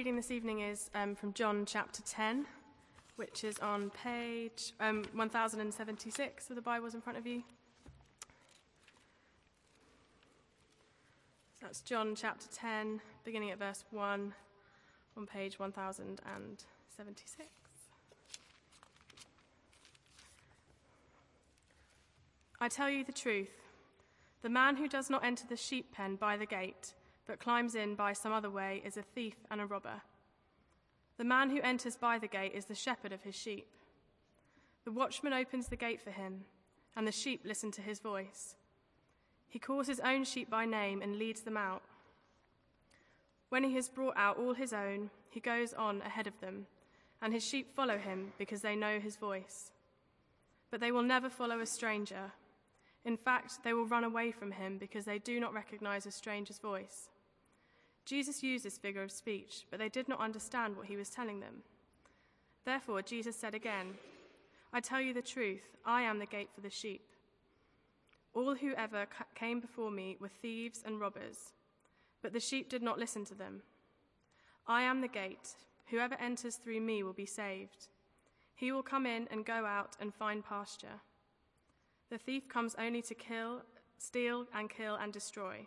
reading this evening is um, from John chapter 10, which is on page um, 1076 of the Bibles in front of you. So that's John chapter 10, beginning at verse 1 on page 1076. I tell you the truth. The man who does not enter the sheep pen by the gate, but climbs in by some other way, is a thief and a robber. The man who enters by the gate is the shepherd of his sheep. The watchman opens the gate for him, and the sheep listen to his voice. He calls his own sheep by name and leads them out. When he has brought out all his own, he goes on ahead of them, and his sheep follow him because they know his voice. But they will never follow a stranger. In fact, they will run away from him because they do not recognize a stranger's voice. Jesus used this figure of speech, but they did not understand what he was telling them. Therefore, Jesus said again, I tell you the truth, I am the gate for the sheep. All who ever came before me were thieves and robbers, but the sheep did not listen to them. I am the gate. Whoever enters through me will be saved. He will come in and go out and find pasture. The thief comes only to kill, steal, and kill and destroy.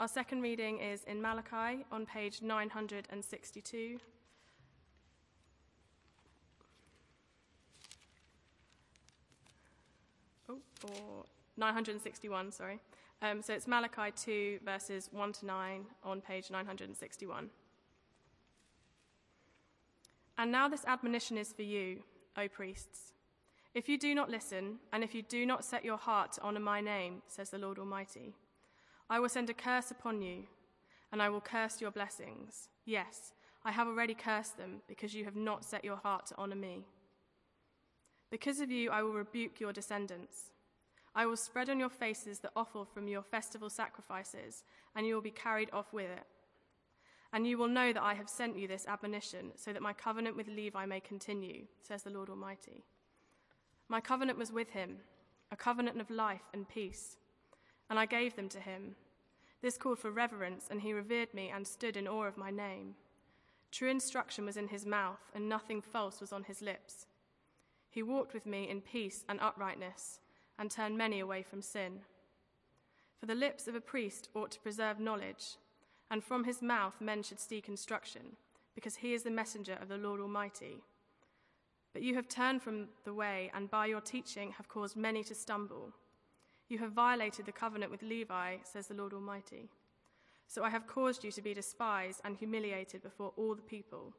Our second reading is in Malachi on page 962. Oh, or 961, sorry. Um, so it's Malachi 2, verses 1 to 9 on page 961. And now this admonition is for you, O priests. If you do not listen, and if you do not set your heart to honor my name, says the Lord Almighty, I will send a curse upon you, and I will curse your blessings. Yes, I have already cursed them, because you have not set your heart to honor me. Because of you, I will rebuke your descendants. I will spread on your faces the offal from your festival sacrifices, and you will be carried off with it. And you will know that I have sent you this admonition, so that my covenant with Levi may continue, says the Lord Almighty. My covenant was with him, a covenant of life and peace and I gave them to him. This called for reverence, and he revered me and stood in awe of my name. True instruction was in his mouth, and nothing false was on his lips. He walked with me in peace and uprightness, and turned many away from sin. For the lips of a priest ought to preserve knowledge, and from his mouth men should seek instruction, because he is the messenger of the Lord Almighty. But you have turned from the way, and by your teaching have caused many to stumble. You have violated the covenant with Levi, says the Lord Almighty. So I have caused you to be despised and humiliated before all the people,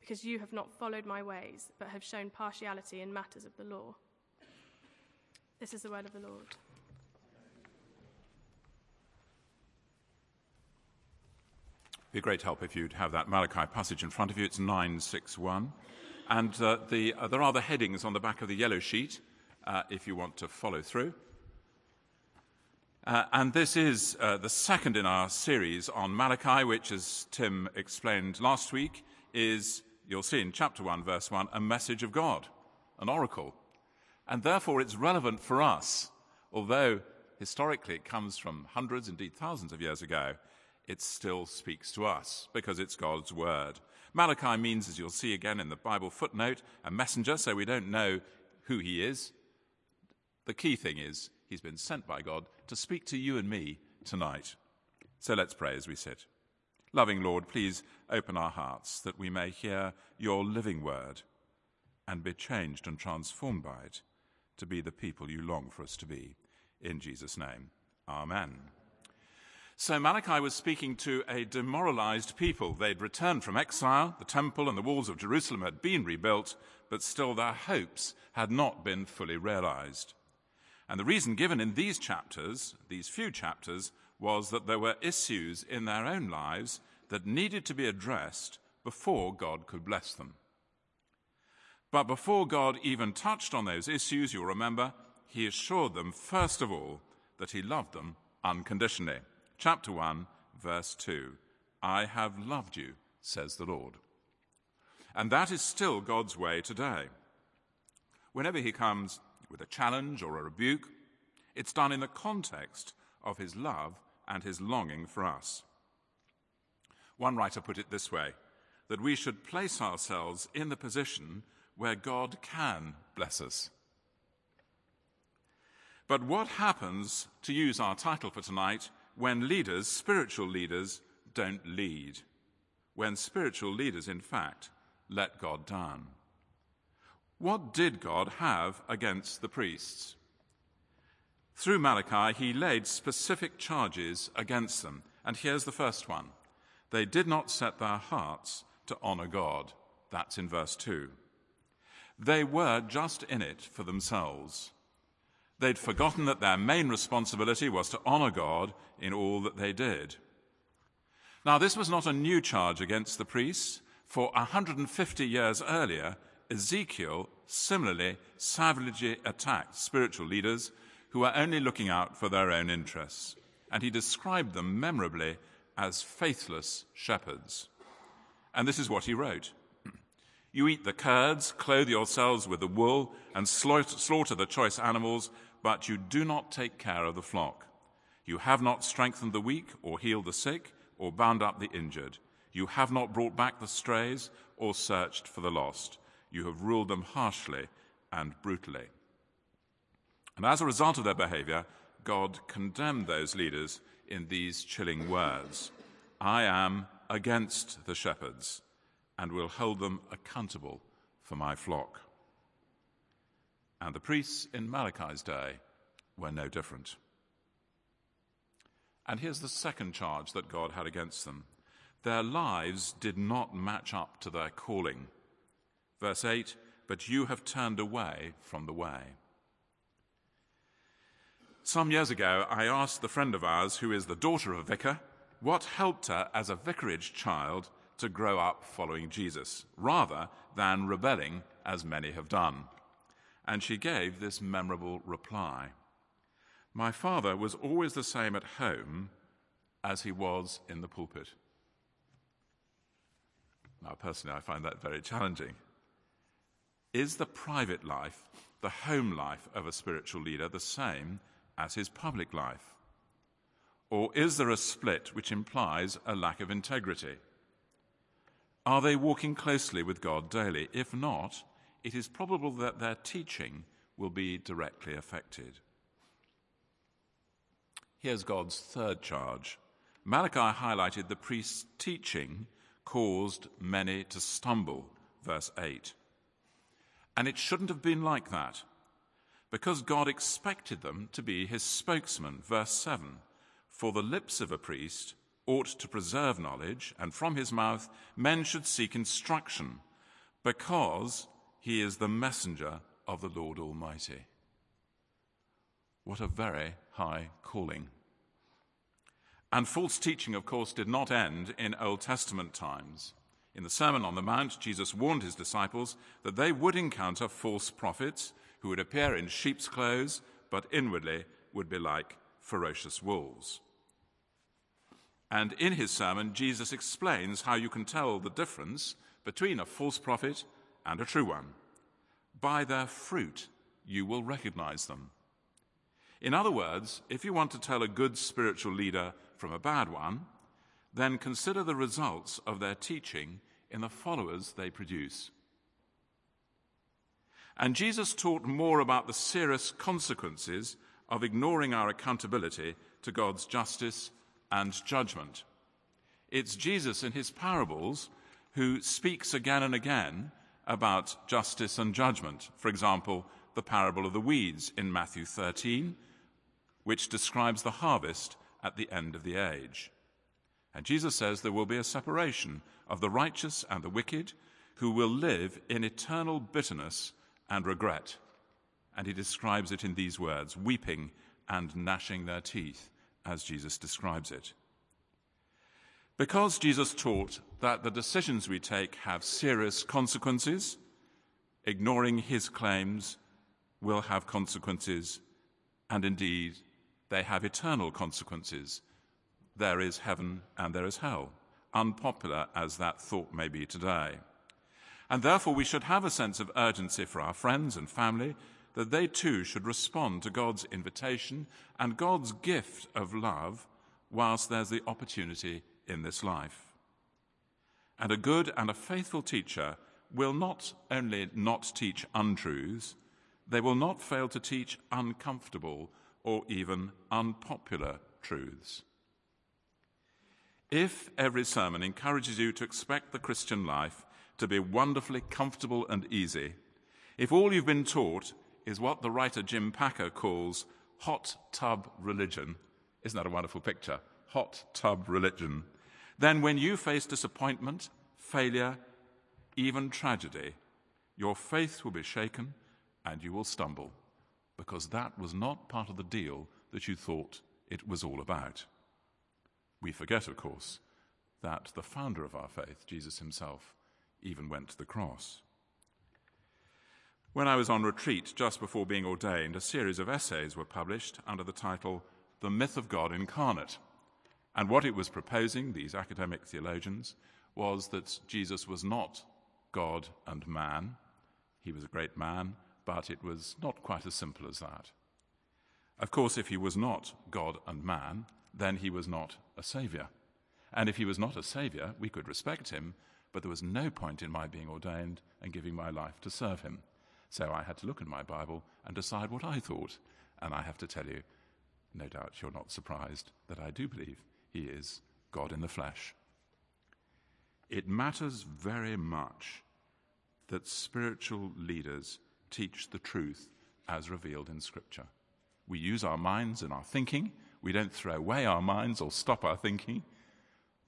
because you have not followed my ways, but have shown partiality in matters of the law. This is the word of the Lord. Be a great help if you'd have that Malachi passage in front of you. It's 961. And uh, the, uh, there are the headings on the back of the yellow sheet uh, if you want to follow through. Uh, and this is uh, the second in our series on Malachi, which, as Tim explained last week, is, you'll see in chapter 1, verse 1, a message of God, an oracle. And therefore it's relevant for us, although historically it comes from hundreds, indeed thousands of years ago, it still speaks to us because it's God's word. Malachi means, as you'll see again in the Bible footnote, a messenger, so we don't know who he is. The key thing is He's been sent by God to speak to you and me tonight. So let's pray as we sit. Loving Lord, please open our hearts that we may hear your living word and be changed and transformed by it to be the people you long for us to be. In Jesus' name, Amen. So Malachi was speaking to a demoralized people. They'd returned from exile, the temple and the walls of Jerusalem had been rebuilt, but still their hopes had not been fully realized. And the reason given in these chapters, these few chapters, was that there were issues in their own lives that needed to be addressed before God could bless them. But before God even touched on those issues, you'll remember, he assured them, first of all, that he loved them unconditionally. Chapter 1, verse 2 I have loved you, says the Lord. And that is still God's way today. Whenever he comes with a challenge or a rebuke, it's done in the context of his love and his longing for us. One writer put it this way that we should place ourselves in the position where God can bless us. But what happens, to use our title for tonight, when leaders, spiritual leaders, don't lead? When spiritual leaders, in fact, let God down? What did God have against the priests? Through Malachi, he laid specific charges against them. And here's the first one they did not set their hearts to honor God. That's in verse 2. They were just in it for themselves. They'd forgotten that their main responsibility was to honor God in all that they did. Now, this was not a new charge against the priests. For 150 years earlier, Ezekiel similarly savagely attacked spiritual leaders who were only looking out for their own interests. And he described them memorably as faithless shepherds. And this is what he wrote You eat the curds, clothe yourselves with the wool, and slaughter the choice animals, but you do not take care of the flock. You have not strengthened the weak, or healed the sick, or bound up the injured. You have not brought back the strays, or searched for the lost. You have ruled them harshly and brutally. And as a result of their behavior, God condemned those leaders in these chilling words I am against the shepherds and will hold them accountable for my flock. And the priests in Malachi's day were no different. And here's the second charge that God had against them their lives did not match up to their calling. Verse 8 But you have turned away from the way. Some years ago, I asked the friend of ours, who is the daughter of a vicar, what helped her as a vicarage child to grow up following Jesus, rather than rebelling as many have done. And she gave this memorable reply My father was always the same at home as he was in the pulpit. Now, personally, I find that very challenging. Is the private life, the home life of a spiritual leader, the same as his public life? Or is there a split which implies a lack of integrity? Are they walking closely with God daily? If not, it is probable that their teaching will be directly affected. Here's God's third charge. Malachi highlighted the priest's teaching caused many to stumble, verse 8. And it shouldn't have been like that because God expected them to be his spokesman. Verse 7 For the lips of a priest ought to preserve knowledge, and from his mouth men should seek instruction, because he is the messenger of the Lord Almighty. What a very high calling. And false teaching, of course, did not end in Old Testament times. In the Sermon on the Mount, Jesus warned his disciples that they would encounter false prophets who would appear in sheep's clothes, but inwardly would be like ferocious wolves. And in his sermon, Jesus explains how you can tell the difference between a false prophet and a true one. By their fruit, you will recognize them. In other words, if you want to tell a good spiritual leader from a bad one, then consider the results of their teaching in the followers they produce. And Jesus taught more about the serious consequences of ignoring our accountability to God's justice and judgment. It's Jesus in his parables who speaks again and again about justice and judgment. For example, the parable of the weeds in Matthew 13, which describes the harvest at the end of the age. And Jesus says there will be a separation of the righteous and the wicked who will live in eternal bitterness and regret. And he describes it in these words weeping and gnashing their teeth, as Jesus describes it. Because Jesus taught that the decisions we take have serious consequences, ignoring his claims will have consequences, and indeed, they have eternal consequences. There is heaven and there is hell, unpopular as that thought may be today. And therefore, we should have a sense of urgency for our friends and family that they too should respond to God's invitation and God's gift of love whilst there's the opportunity in this life. And a good and a faithful teacher will not only not teach untruths, they will not fail to teach uncomfortable or even unpopular truths. If every sermon encourages you to expect the Christian life to be wonderfully comfortable and easy, if all you've been taught is what the writer Jim Packer calls hot tub religion, isn't that a wonderful picture? Hot tub religion. Then, when you face disappointment, failure, even tragedy, your faith will be shaken and you will stumble because that was not part of the deal that you thought it was all about. We forget, of course, that the founder of our faith, Jesus himself, even went to the cross. When I was on retreat just before being ordained, a series of essays were published under the title The Myth of God Incarnate. And what it was proposing, these academic theologians, was that Jesus was not God and man. He was a great man, but it was not quite as simple as that. Of course, if he was not God and man, then he was not a savior. And if he was not a savior, we could respect him, but there was no point in my being ordained and giving my life to serve him. So I had to look in my Bible and decide what I thought. And I have to tell you, no doubt you're not surprised that I do believe he is God in the flesh. It matters very much that spiritual leaders teach the truth as revealed in Scripture. We use our minds and our thinking. We don't throw away our minds or stop our thinking,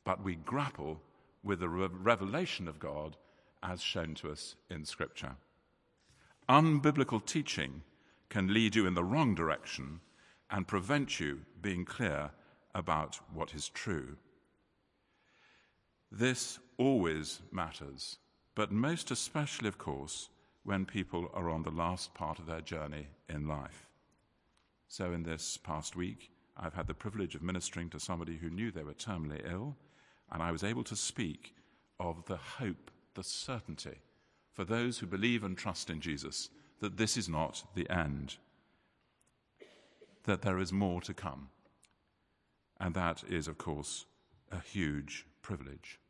but we grapple with the revelation of God as shown to us in Scripture. Unbiblical teaching can lead you in the wrong direction and prevent you being clear about what is true. This always matters, but most especially, of course, when people are on the last part of their journey in life. So, in this past week, I've had the privilege of ministering to somebody who knew they were terminally ill, and I was able to speak of the hope, the certainty for those who believe and trust in Jesus that this is not the end, that there is more to come. And that is, of course, a huge privilege.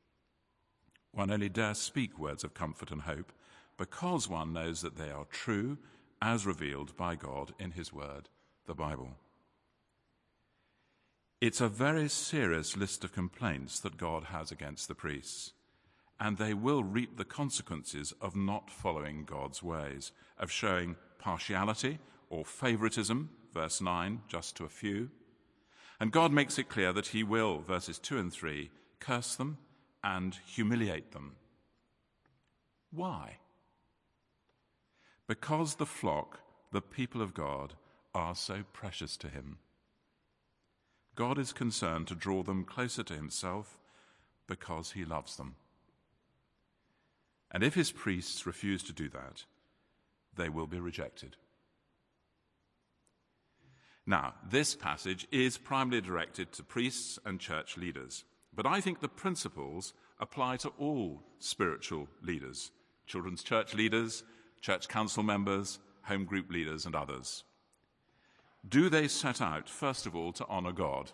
One only dares speak words of comfort and hope because one knows that they are true as revealed by God in His Word, the Bible. It's a very serious list of complaints that God has against the priests, and they will reap the consequences of not following God's ways, of showing partiality or favoritism, verse 9, just to a few. And God makes it clear that He will, verses 2 and 3, curse them and humiliate them. Why? because the flock, the people of God, are so precious to him. God is concerned to draw them closer to himself because he loves them. And if his priests refuse to do that, they will be rejected. Now, this passage is primarily directed to priests and church leaders, but I think the principles apply to all spiritual leaders children's church leaders, church council members, home group leaders, and others. Do they set out, first of all, to honor God?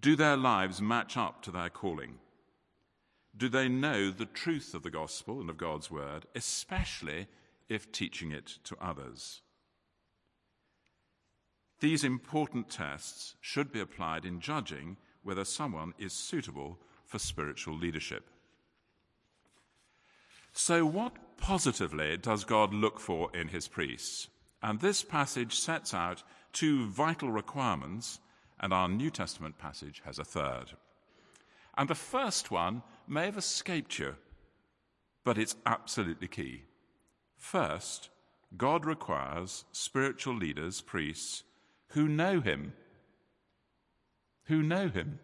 Do their lives match up to their calling? Do they know the truth of the gospel and of God's word, especially if teaching it to others? These important tests should be applied in judging whether someone is suitable for spiritual leadership. So, what positively does God look for in his priests? And this passage sets out two vital requirements, and our New Testament passage has a third. And the first one may have escaped you, but it's absolutely key. First, God requires spiritual leaders, priests, who know him. Who know him.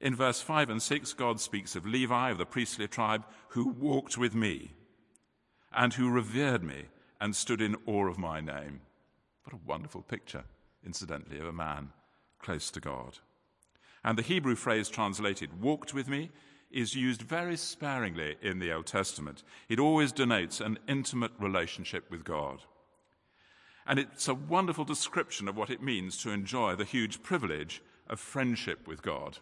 In verse 5 and 6, God speaks of Levi of the priestly tribe who walked with me. and who revered me and stood in awe of my name. What a wonderful picture, incidentally, of a man close to God. And the Hebrew phrase translated, walked with me, is used very sparingly in the Old Testament. It always denotes an intimate relationship with God. And it's a wonderful description of what it means to enjoy the huge privilege of friendship with God.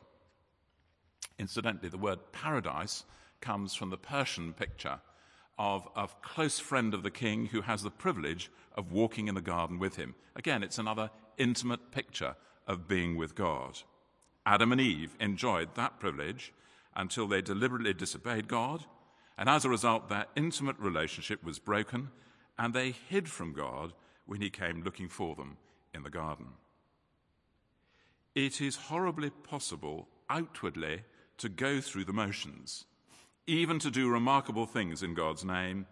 Incidentally, the word paradise comes from the Persian picture of a close friend of the king who has the privilege of walking in the garden with him. Again, it's another intimate picture of being with God. Adam and Eve enjoyed that privilege until they deliberately disobeyed God, and as a result, their intimate relationship was broken, and they hid from God when He came looking for them in the garden. It is horribly possible outwardly to go through the motions, even to do remarkable things in God's name,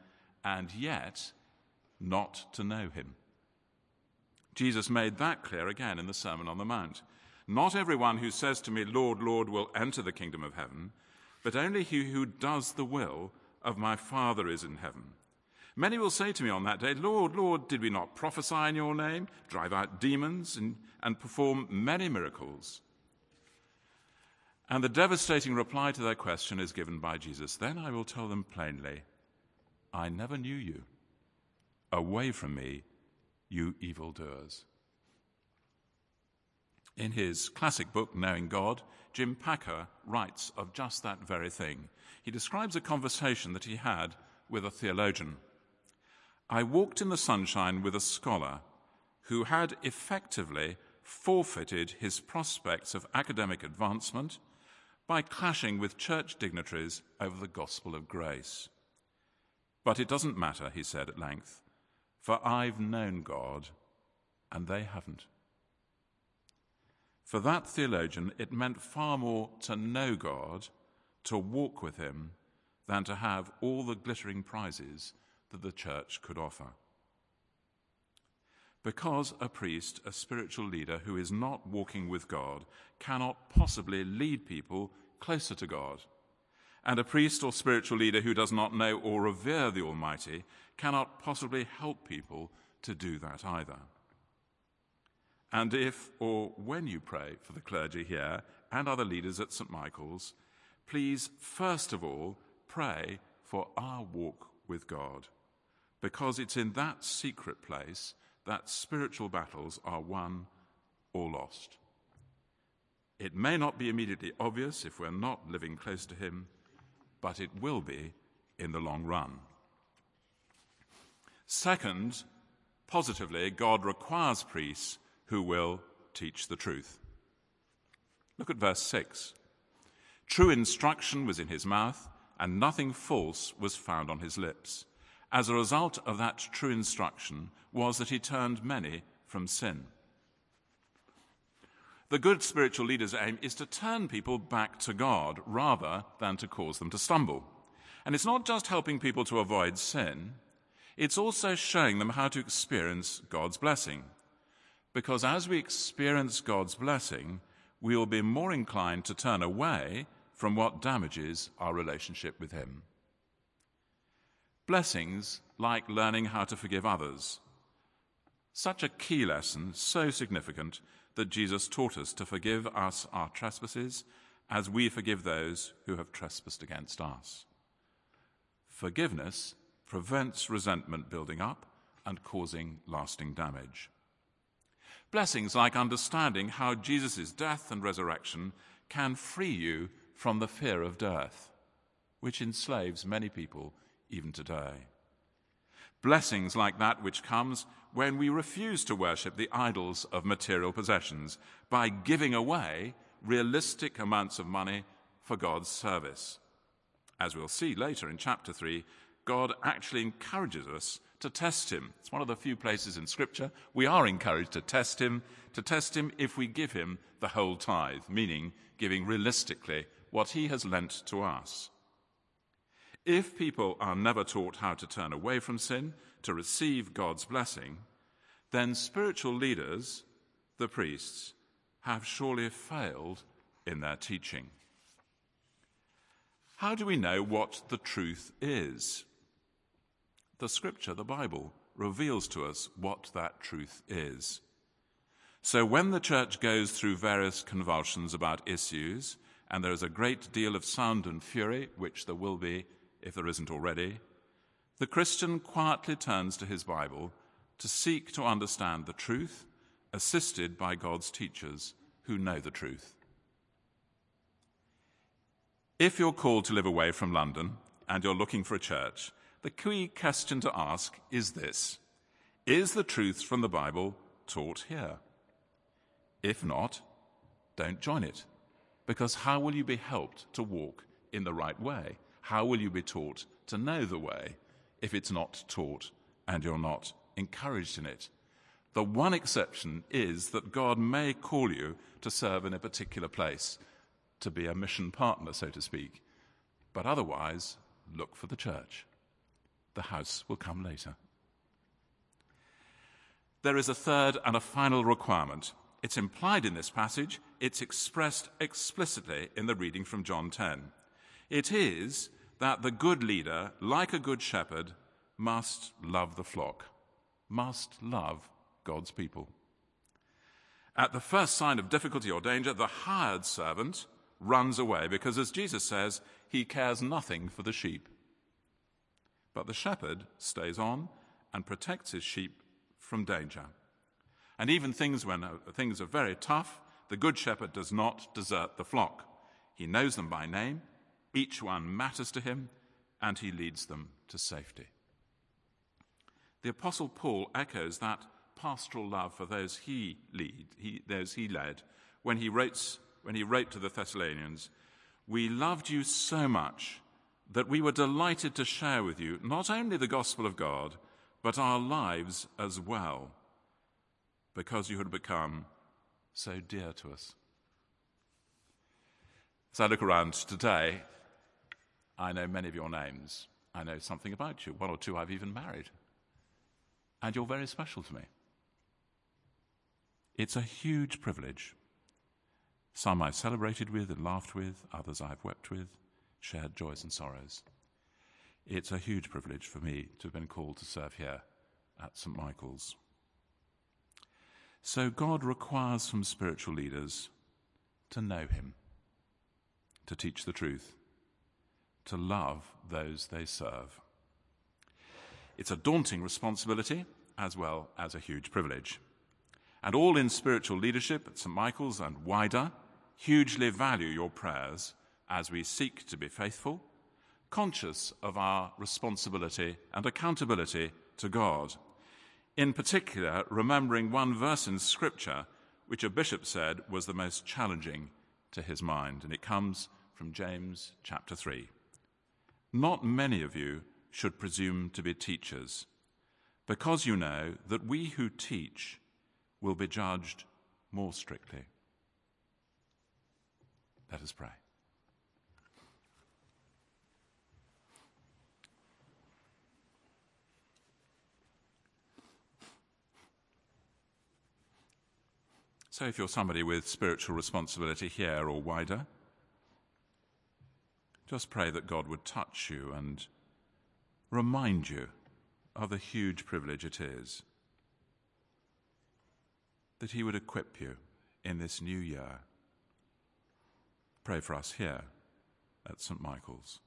and yet not to know Him. Jesus made that clear again in the Sermon on the Mount. Not everyone who says to me, Lord, Lord, will enter the kingdom of heaven, but only he who does the will of my Father is in heaven. Many will say to me on that day, Lord, Lord, did we not prophesy in your name, drive out demons, and, and perform many miracles? And the devastating reply to their question is given by Jesus. Then I will tell them plainly, I never knew you. Away from me, you evildoers. In his classic book, Knowing God, Jim Packer writes of just that very thing. He describes a conversation that he had with a theologian. I walked in the sunshine with a scholar who had effectively forfeited his prospects of academic advancement by clashing with church dignitaries over the gospel of grace. But it doesn't matter, he said at length, for I've known God and they haven't. For that theologian, it meant far more to know God, to walk with Him, than to have all the glittering prizes that the church could offer. Because a priest, a spiritual leader who is not walking with God, cannot possibly lead people closer to God. And a priest or spiritual leader who does not know or revere the Almighty cannot possibly help people to do that either. And if or when you pray for the clergy here and other leaders at St. Michael's, please first of all pray for our walk with God, because it's in that secret place that spiritual battles are won or lost. It may not be immediately obvious if we're not living close to Him, but it will be in the long run. Second, positively, God requires priests who will teach the truth. Look at verse 6. True instruction was in his mouth, and nothing false was found on his lips. As a result of that true instruction was that he turned many from sin. The good spiritual leader's aim is to turn people back to God rather than to cause them to stumble. And it's not just helping people to avoid sin, it's also showing them how to experience God's blessing because as we experience God's blessing, we will be more inclined to turn away from what damages our relationship with Him. Blessings like learning how to forgive others. Such a key lesson, so significant, that Jesus taught us to forgive us our trespasses as we forgive those who have trespassed against us. Forgiveness prevents resentment building up and causing lasting damage. Blessings like understanding how Jesus' death and resurrection can free you from the fear of death, which enslaves many people even today. Blessings like that which comes when we refuse to worship the idols of material possessions by giving away realistic amounts of money for God's service. As we'll see later in chapter 3, God actually encourages us to test him. It's one of the few places in Scripture we are encouraged to test him, to test him if we give him the whole tithe, meaning giving realistically what he has lent to us. If people are never taught how to turn away from sin, to receive God's blessing, then spiritual leaders, the priests, have surely failed in their teaching. How do we know what the truth is? the scripture, the Bible, reveals to us what that truth is. So when the church goes through various convulsions about issues, and there is a great deal of sound and fury, which there will be if there isn't already, the Christian quietly turns to his Bible to seek to understand the truth, assisted by God's teachers who know the truth. If you're called to live away from London and you're looking for a church, the key question to ask is this Is the truth from the Bible taught here? If not, don't join it. Because how will you be helped to walk in the right way? How will you be taught to know the way if it's not taught and you're not encouraged in it? The one exception is that God may call you to serve in a particular place, to be a mission partner, so to speak. But otherwise, look for the church. The house will come later. There is a third and a final requirement it's implied in this passage, it's expressed explicitly in the reading from John 10. It is that the good leader, like a good shepherd, must love the flock, must love God's people. At the first sign of difficulty or danger, the hired servant runs away because, as Jesus says, he cares nothing for the sheep. But the shepherd stays on and protects his sheep from danger. And even things when uh, things are very tough, the good shepherd does not desert the flock. He knows them by name, each one matters to him, and he leads them to safety. The Apostle Paul echoes that pastoral love for those he lead, he, those he led, when he, writes, when he wrote to the Thessalonians, We loved you so much that we were delighted to share with you not only the gospel of God, but our lives as well because you had become so dear to us. As I look around today, I know many of your names. I know something about you. One or two I've even married. And you're very special to me. It's a huge privilege. Some I've celebrated with and laughed with, others I've wept with, shared joys and sorrows. It's a huge privilege for me to have been called to serve here at St. Michael's. So God requires from spiritual leaders to know Him, to teach the truth, to love those they serve. It's a daunting responsibility as well as a huge privilege. And all in spiritual leadership at St. Michael's and wider hugely value your prayers as we seek to be faithful, conscious of our responsibility and accountability to God in particular, remembering one verse in Scripture which a bishop said was the most challenging to his mind, and it comes from James chapter 3. Not many of you should presume to be teachers, because you know that we who teach will be judged more strictly. Let us pray. So, if you're somebody with spiritual responsibility here or wider, just pray that God would touch you and remind you of the huge privilege it is, that He would equip you in this new year. Pray for us here at St. Michael's.